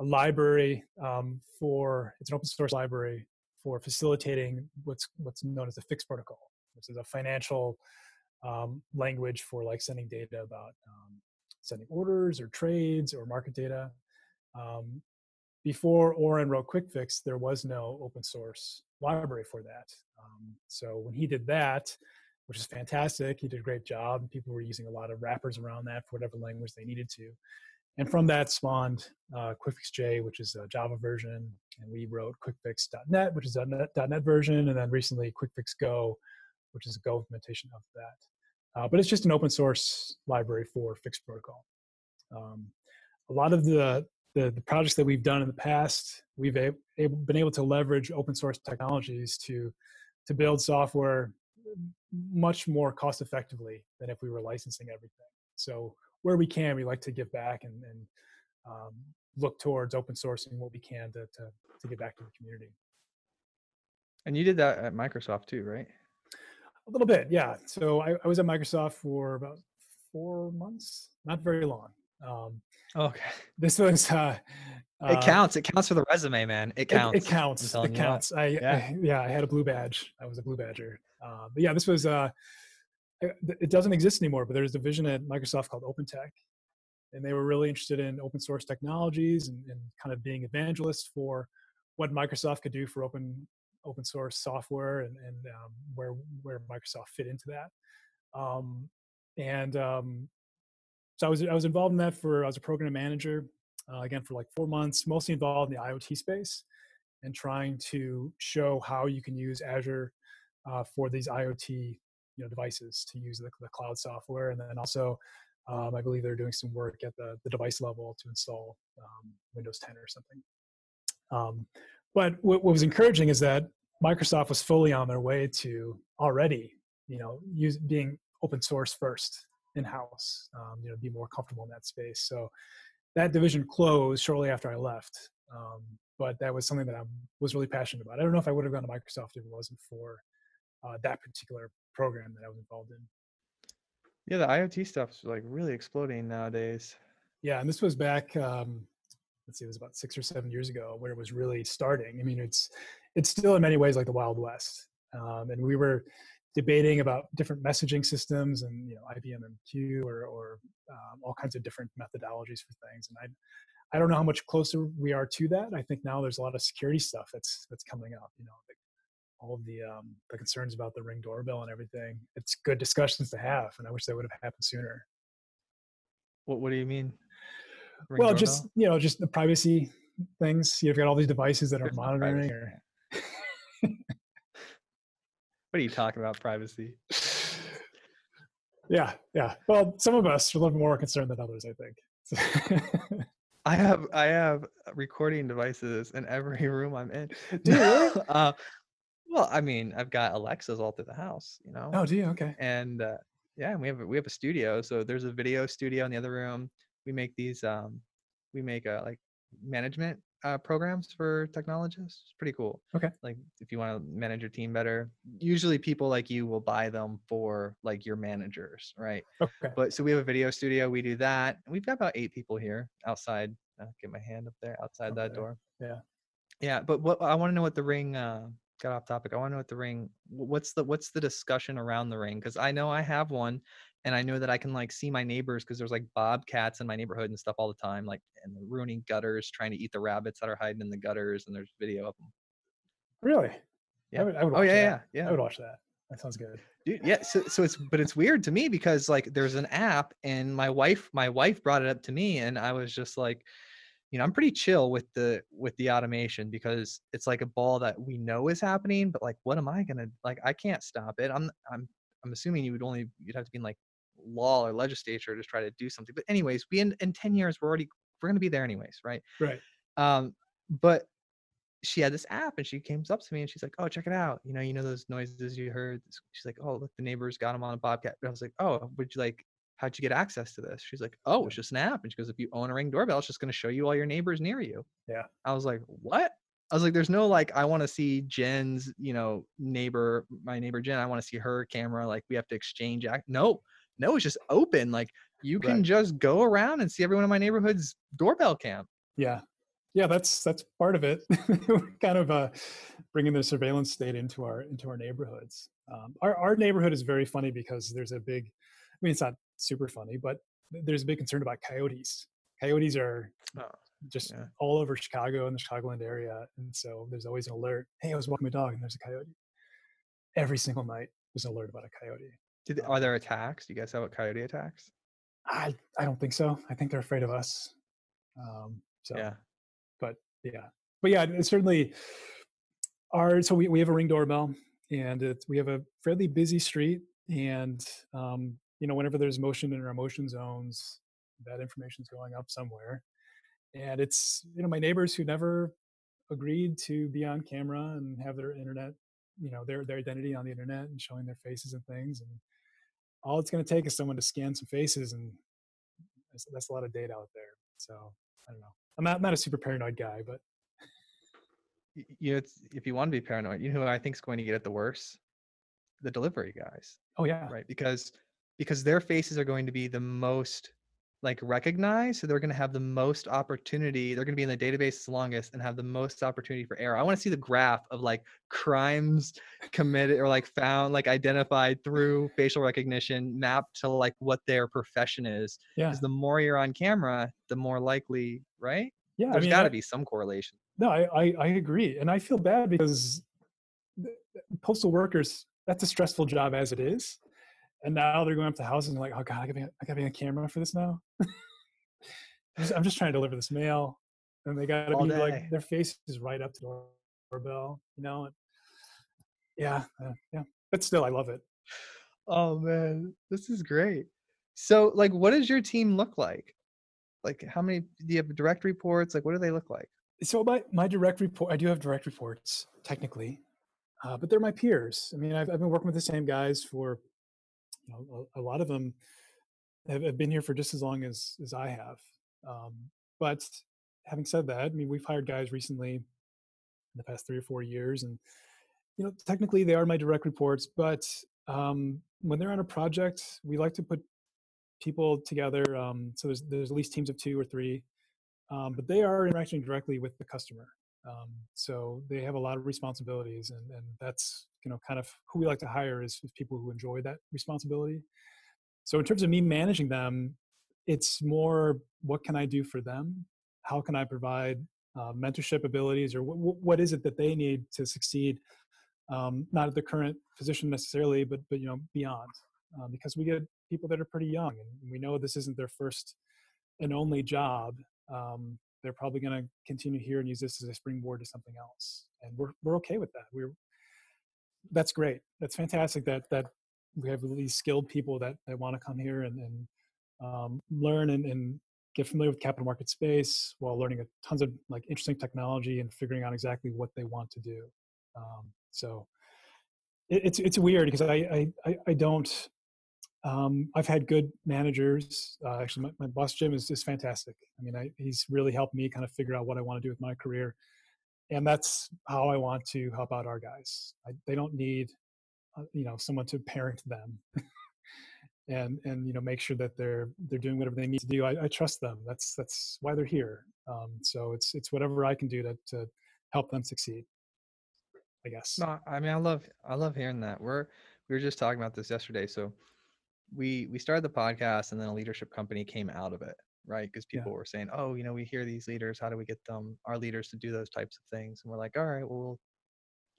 C: a library um, for it's an open source library for facilitating what's what's known as the fix protocol, which is a financial um, language for like sending data about um, sending orders or trades or market data. Before Oren wrote QuickFix, there was no open source library for that. Um, so when he did that, which is fantastic, he did a great job. People were using a lot of wrappers around that for whatever language they needed to. And from that spawned uh, QuickFix.J, which is a Java version, and we wrote QuickFix.net, which is a .NET, .NET version, and then recently QuickFix Go, which is a Go implementation of that. Uh, but it's just an open source library for fixed protocol. Um, a lot of the, the, the projects that we've done in the past, we've a, able, been able to leverage open source technologies to to build software much more cost effectively than if we were licensing everything. So where we can, we like to give back and, and um, look towards open sourcing what we can to, to to get back to the community.
B: And you did that at Microsoft too, right?
C: A little bit, yeah. So I, I was at Microsoft for about four months, not very long. Um,
B: Okay.
C: this was uh,
B: It
C: uh,
B: counts. It counts for the resume, man. It
C: It,
B: counts.
C: it counts. It
B: you what.
C: counts. I,
B: Yeah.
C: I yeah, I had a blue badge. I was a blue badger. Uh, but yeah, this was uh, it it doesn't exist anymore. But there's a division at Microsoft called OpenTech, and they were really interested in open source technologies and, and kind of being evangelists for what Microsoft could do for open open source software and, and um, where where Microsoft fit into that. Um, and um, so I was I was involved in that for I was a program manager uh, again for like four months, mostly involved in the IoT space and trying to show how you can use Azure uh, for these IoT you know devices to use the, the cloud software, and then also um, I believe they're doing some work at the, the device level to install um, Windows 10 or something. Um, but what, what was encouraging is that Microsoft was fully on their way to already, you know, use, being open source first in house, um, you know, be more comfortable in that space. So that division closed shortly after I left. Um, but that was something that I was really passionate about. I don't know if I would have gone to Microsoft if it wasn't for uh, that particular program that I was involved in.
B: Yeah, the IoT stuff's like really exploding nowadays.
C: Yeah, and this was back. Um, let's see, it was about six or seven years ago where it was really starting. I mean, it's it's still in many ways like the Wild West, um, and we were debating about different messaging systems and you know IBM MQ or or um, all kinds of different methodologies for things. And I I don't know how much closer we are to that. I think now there's a lot of security stuff that's that's coming up. You know, like all of the um, the concerns about the Ring doorbell and everything. It's good discussions to have, and I wish that would have happened sooner.
B: What What do you mean? Ring
C: well,
B: doorbell?
C: just you know, just the privacy things. You've got all these devices that are
B: There's
C: monitoring.
B: privacy.
C: Or
B: what [laughs] are you talking about? Privacy.
C: yeah, yeah. Well, some of us are a little more concerned than others, I think. [laughs]
B: I have I have recording devices in every [laughs] room I'm in. [laughs]
C: Do you really?
B: uh, well, I mean, I've got Alexas all through the house, you know.
C: oh, do you? Okay.
B: and uh, yeah, and we have a- we have a studio. So there's a video studio in the other room. We make these um, we make a like management uh, programs for technologists. It's pretty cool.
C: Okay.
B: Like if you want to manage your team better, usually people like you will buy them for like your managers, right?
C: Okay.
B: But so we have a video studio. We do that. We've got about eight people here outside. Uh, get my hand up there outside that door.
C: Yeah.
B: Yeah, but what I want to know what the ring uh, got off topic. I want to know what the ring. What's the what's the discussion around the ring? Because I know I have one, and I know that I can like see my neighbors because there's like bobcats in my neighborhood and stuff all the time, like and they're ruining gutters, trying to eat the rabbits that are hiding in the gutters, and there's video of them.
C: Really?
B: Yeah.
C: I would, I would
B: Oh yeah,
C: that.
B: yeah, yeah.
C: I would watch that. That sounds good.
B: Dude, yeah. So, so it's but it's weird to me because like there's an app and my wife my wife brought it up to me and I was just like, you know, I'm pretty chill with the with the automation because it's like a ball that we know is happening, but like what am I gonna like I can't stop it. I'm I'm I'm assuming you would only you'd have to be in like law or legislature to try to do something. But anyways, we in, in 10 years we're already we're gonna be there anyways, right?
C: Right.
B: Um, but she had this app and she came up to me and she's like, "Oh, check it out. You know, you know those noises you heard." She's like, "Oh, look, the neighbors got them on a bobcat." And I was like, "Oh, would you like? How'd you get access to this?" She's like, "Oh, it's just an app." And she goes, "If you own a Ring doorbell, it's just going to show you all your neighbors near you."
C: Yeah.
B: I was like, "What?" I was like, "There's no like, I want to see Jen's, you know, neighbor, my neighbor Jen. I want to see her camera. Like, we have to exchange act. No, no, it's just open. Like, you can
C: Right.
B: just go around and see everyone in my neighborhood's doorbell cam."
C: Yeah. Yeah, that's that's part of it. [laughs] Kind of uh, bringing the surveillance state into our into our neighborhoods. Um, our our neighborhood is very funny because there's a big. I mean, it's not super funny, but there's a big concern about coyotes. Coyotes are
B: Oh,
C: just
B: yeah.
C: all over Chicago and the Chicagoland area, and so there's always an alert. Hey, I was walking my dog and there's a coyote. Every single night, there's an alert about a coyote.
B: Did, are there attacks? Do you guys have what coyote attacks?
C: I I don't think so. I think they're afraid of us. Um, so
B: Yeah.
C: but yeah but yeah it's certainly our so we, we have a ring doorbell and it's, we have a fairly busy street and um, you know whenever there's motion in our motion zones that information is going up somewhere and it's you know my neighbors who never agreed to be on camera and have their internet you know their their identity on the internet and showing their faces and things and all it's going to take is someone to scan some faces and that's, that's a lot of data out there so i don't know i'm not, not a super paranoid guy but
B: you know, it's, if you want to be paranoid, you know who I think is going to get it the worst? The delivery guys,
C: oh yeah
B: right? Because because their faces are going to be the most like recognized, so they're going to have the most opportunity. They're going to be in the database the longest and have the most opportunity for error. I want to see the graph of like crimes committed or like found, like identified through facial recognition, mapped to like what their profession is.
C: yeah
B: Because the more you're on camera, the more likely, right?
C: yeah
B: There's
C: i mean
B: got to be some correlation.
C: no I, I i agree and i feel bad because postal workers that's a stressful job as it is and now they're going up to houses and like oh god i gotta be, I gotta be on camera for this now [laughs] I'm just- trying to deliver this mail and they gotta
B: All
C: be
B: day.
C: like their face is right up to the doorbell you know and yeah uh, yeah but still i love it
B: Oh man, this is great. So, like, what does your team look like? Like, how many do you have direct reports? Like, what do they look like?
C: so my, my direct report i do have direct reports technically uh, but they're my peers i mean I've, I've been working with the same guys for know, a, a lot of them have, have been here for just as long as as i have um, but having said that i mean we've hired guys recently in the past three or four years and you know technically they are my direct reports but um, when they're on a project we like to put people together um, so there's there's at least teams of two or three um, but they are interacting directly with the customer. Um, so they have a lot of responsibilities, and, and that's you know kind of who we like to hire is, people who enjoy that responsibility. So in terms of me managing them, it's more what can I do for them? How can I provide uh, mentorship abilities, or wh- wh- what is it that they need to succeed? Um, not at the current position necessarily, but but you know beyond, uh, because we get people that are pretty young, and we know this isn't their first and only job um, they're probably going to continue here and use this as a springboard to something else and we're, we're okay with that we're that's great that's fantastic that that we have these skilled people that, that want to come here and, and um, learn and, and get familiar with capital market space while learning tons of like interesting technology and figuring out exactly what they want to do um, so it, it's it's weird because I, I I I don't um, I've had good managers. Uh, actually, my, my boss Jim is is fantastic. I mean, I, he's really helped me kind of figure out what I want to do with my career, and that's how I want to help out our guys. I, they don't need, uh, you know, someone to parent them, [laughs] and and you know make sure that they're they're doing whatever they need to do. I, I trust them. That's that's why they're here. Um, so it's it's whatever I can do to to help them succeed. I guess.
B: No, I mean, I love, I love hearing that. We're, we were just talking about this yesterday. So, we we started the podcast, and then a leadership company came out of it, right? Because
C: Yeah.
B: people were saying, "Oh, you know, we hear these leaders. How do we get them, our leaders, to do those types of things?" And we're like, "All right, well, we'll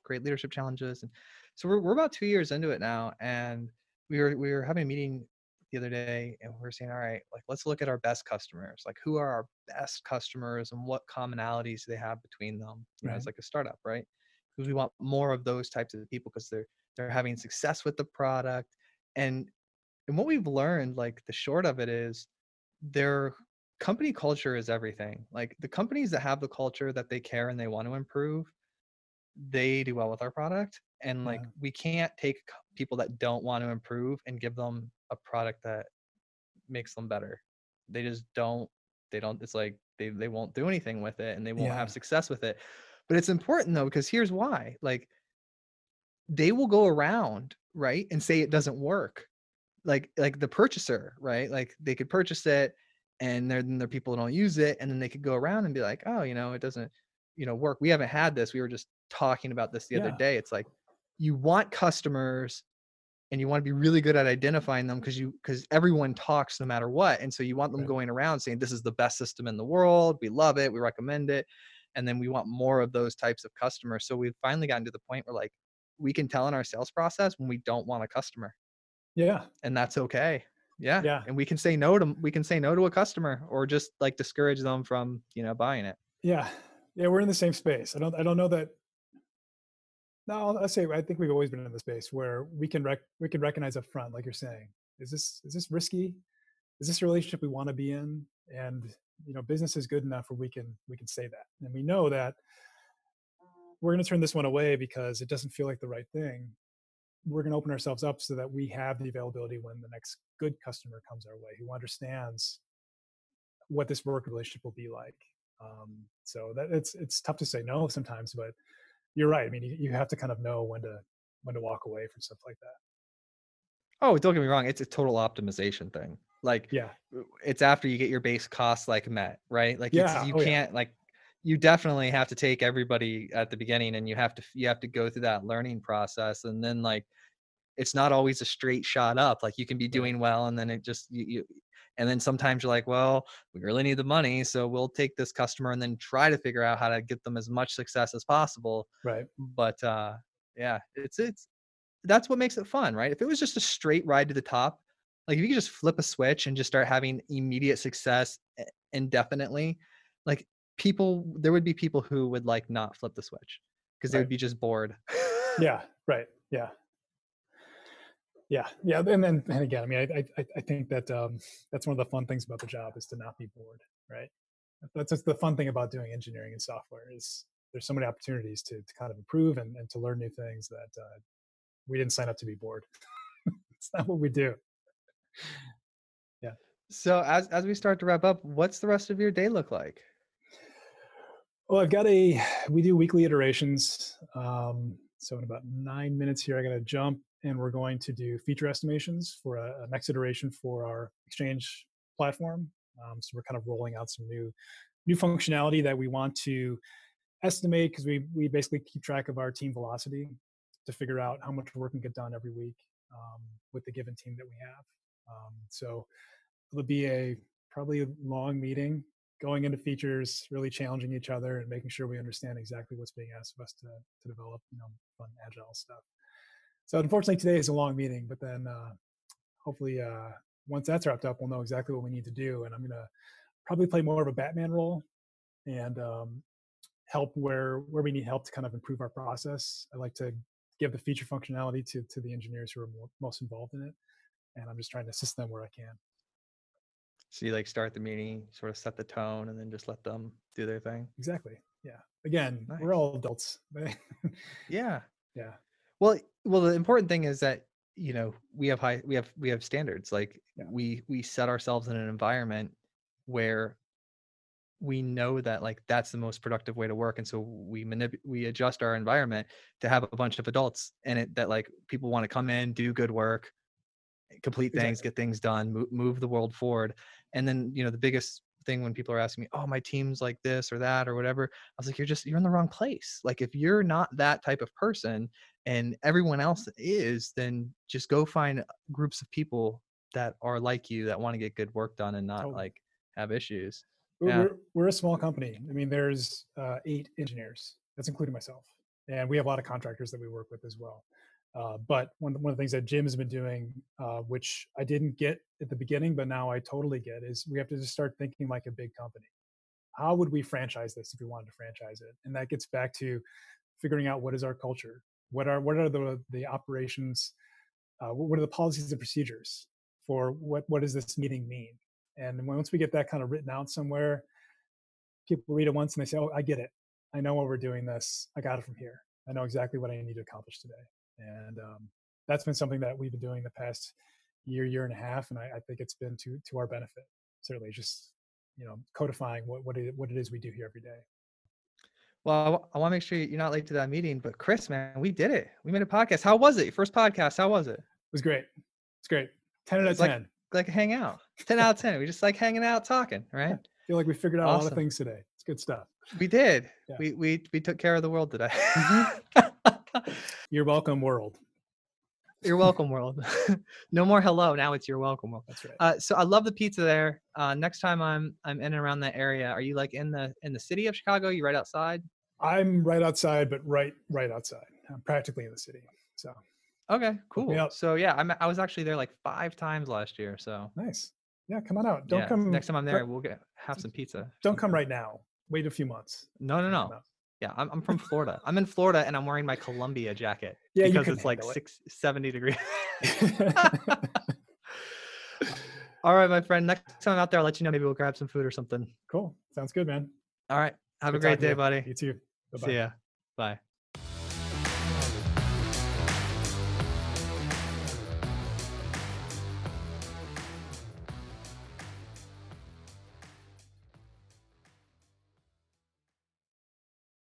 B: great leadership challenges. And so we're we're about two years into it now, and we were we were having a meeting the other day, and we are saying, all right, like let's look at our best customers. Like who are our best customers, and what commonalities do they have between them? You know, it's like a startup, right? Because we want more of those types of people because they're they're having success with the product, and and what we've learned, like the short of it is, their company culture is everything. Like the companies that have the culture that they care and they want to improve, they do well with our product. And like
C: Yeah.
B: we can't take people that don't want to improve and give them a product that makes them better. They just don't. They don't. It's like they they won't do anything with it and they won't
C: Yeah.
B: have success with it. But it's important though because here's why. Like they will go around right and say it doesn't work like like the purchaser right? Like they could purchase it and there then there are people don't use it and then they could go around and be like oh you know it doesn't you know work. We haven't had this. We were just talking about this the other day. It's like you want customers and you want to be really good at identifying them because you because everyone talks no matter what and so you want them
C: Right.
B: going around saying this is the best system in the world. We love it. We recommend it. And then we want more of those types of customers. So we've finally gotten to the point where like we can tell in our sales process when we don't want a customer
C: Yeah.
B: and that's okay yeah
C: Yeah.
B: and we can say no to we can say no to a customer or just like discourage them from you know buying it
C: Yeah. Yeah. We're in the same space. I don't, I don't know that. No, I'll say, I think we've always been in the space where we can rec, we can recognize up front, like you're saying, is this, is this risky? Is this a relationship we want to be in? And, you know, business is good enough where we can, we can say that. And we know that we're going to turn this one away because it doesn't feel like the right thing. We're going to open ourselves up so that we have the availability when the next good customer comes our way who understands what this work relationship will be like. Um, so that it's it's tough to say no [laughs] sometimes, but you're right. I mean, you, you have to kind of know when to when to walk away from stuff like that.
B: oh don't get me wrong it's a total optimization thing like
C: Yeah,
B: it's after you get your base costs like met right like it's,
C: Yeah,
B: you
C: oh,
B: can't like you definitely have to take everybody at the beginning and you have to you have to go through that learning process and then like it's not always a straight shot up like you can be doing well and then it just you, you and then sometimes you're like well we really need the money so we'll take this customer and then try to figure out how to get them as much success as possible.
C: Right.
B: but uh yeah it's it's that's what makes it fun right? If it was just a straight ride to the top like if you could just flip a switch and just start having immediate success i- indefinitely like people there would be people who would like not flip the switch because they
C: Right.
B: would be just bored [laughs]
C: Yeah, right. Yeah, yeah, yeah. And then and again, I mean, I I, I think that um, that's one of the fun things about the job is to not be bored, right? That's just the fun thing about doing engineering and software is there's so many opportunities to, to kind of improve and, and to learn new things that uh, we didn't sign up to be bored. [laughs] it's not what we do.
B: Yeah so as as we start to wrap up what's the rest of your day look like
C: Well, I've got a, we do weekly iterations. Um, so in about nine minutes here, I got to jump and we're going to do feature estimations for a, a next iteration for our exchange platform. Um, so we're kind of rolling out some new, new functionality that we want to estimate because we, we basically keep track of our team velocity to figure out how much work can get done every week um, with the given team that we have. Um, so it'll be a probably a long meeting going into features, really challenging each other and making sure we understand exactly what's being asked of us to, to develop, you know, fun agile stuff. So unfortunately today is a long meeting, but then uh, hopefully uh, once that's wrapped up, we'll know exactly what we need to do. And I'm gonna probably play more of a Batman role and um, help where where we need help to kind of improve our process. I like to give the feature functionality to to the engineers who are more, most involved in it, and I'm just trying to assist them where I can.
B: So you like start the meeting sort of set the tone and then just let them do their thing
C: Exactly. Yeah. Again,
B: Nice.
C: we're all adults. [laughs]
B: yeah
C: yeah.
B: Well, well, the important thing is that you know we have high, we have we have standards. Like
C: Yeah.
B: we we set ourselves in an environment where we know that like that's the most productive way to work, and so we manip- we adjust our environment to have a bunch of adults in it that like people want to come in, do good work, complete things,
C: Exactly.
B: get things done, move, move the world forward. And then you know the biggest thing when people are asking me, "Oh, my team's like this or that or whatever," I was like, "You're just you're in the wrong place. Like if you're not that type of person." and everyone else is, then just go find groups of people that are like you that want to get good work done and not like have issues.
C: We're,
B: Yeah.
C: we're, we're a small company. I mean, there's uh, eight engineers. That's including myself. and we have a lot of contractors that we work with as well. Uh, but one, one of the things that Jim has been doing, uh, which I didn't get at the beginning, but now I totally get, is we have to just start thinking like a big company. How would we franchise this if we wanted to franchise it? And that gets back to figuring out what is our culture, what are what are the the operations, uh, what are the policies and procedures for what what does this meeting mean? And once we get that kind of written out somewhere, people read it once and they say, "Oh, I get it. I know why we're doing this. I got it from here. I know exactly what I need to accomplish today." And um, that's been something that we've been doing the past year year and a half and i, I think it's been to to our benefit certainly just you know codifying what what it, what it is we do here every day.
B: Well i, want to make sure you're not late to that meeting but chris man we did it. We made a podcast. How was it? Your first podcast how was it? It
C: was great. It's great. 10 out of
B: 10 like, like hang out 10 out of 10 we just like hanging out talking right?
C: I [laughs] feel like we figured out awesome. a lot of things today. It's good stuff.
B: We did. Yeah. we we we took care of the world today. Mm-hmm. [laughs] [laughs]
C: You're welcome, world.
B: You're welcome, world. [laughs] no more hello. Now it's your welcome world.
C: That's right.
B: Uh, so I love the pizza there. Uh, next time I'm I'm in and around that area, are you like in the in the city of Chicago? Are you right outside?
C: I'm right outside, but right right outside. I'm practically in the city. So.
B: Okay, cool. So yeah, I'm I was actually there like five times last year. So
C: nice. Yeah, come on out. Don't yeah, come
B: next time I'm there. We'll get have some pizza.
C: Don't come right now. Wait a few months.
B: No, no, no. Yeah, I'm, I'm from Florida. I'm in Florida and I'm wearing my Columbia jacket yeah, because it's like it. six, 70 degrees. [laughs] [laughs] All right, my friend. Next time I'm out there, I'll let you know. Maybe we'll grab some food or something.
C: Cool. Sounds good, man.
B: All right. Have good a great day, buddy.
C: You too.
B: Bye-bye. See ya. Bye.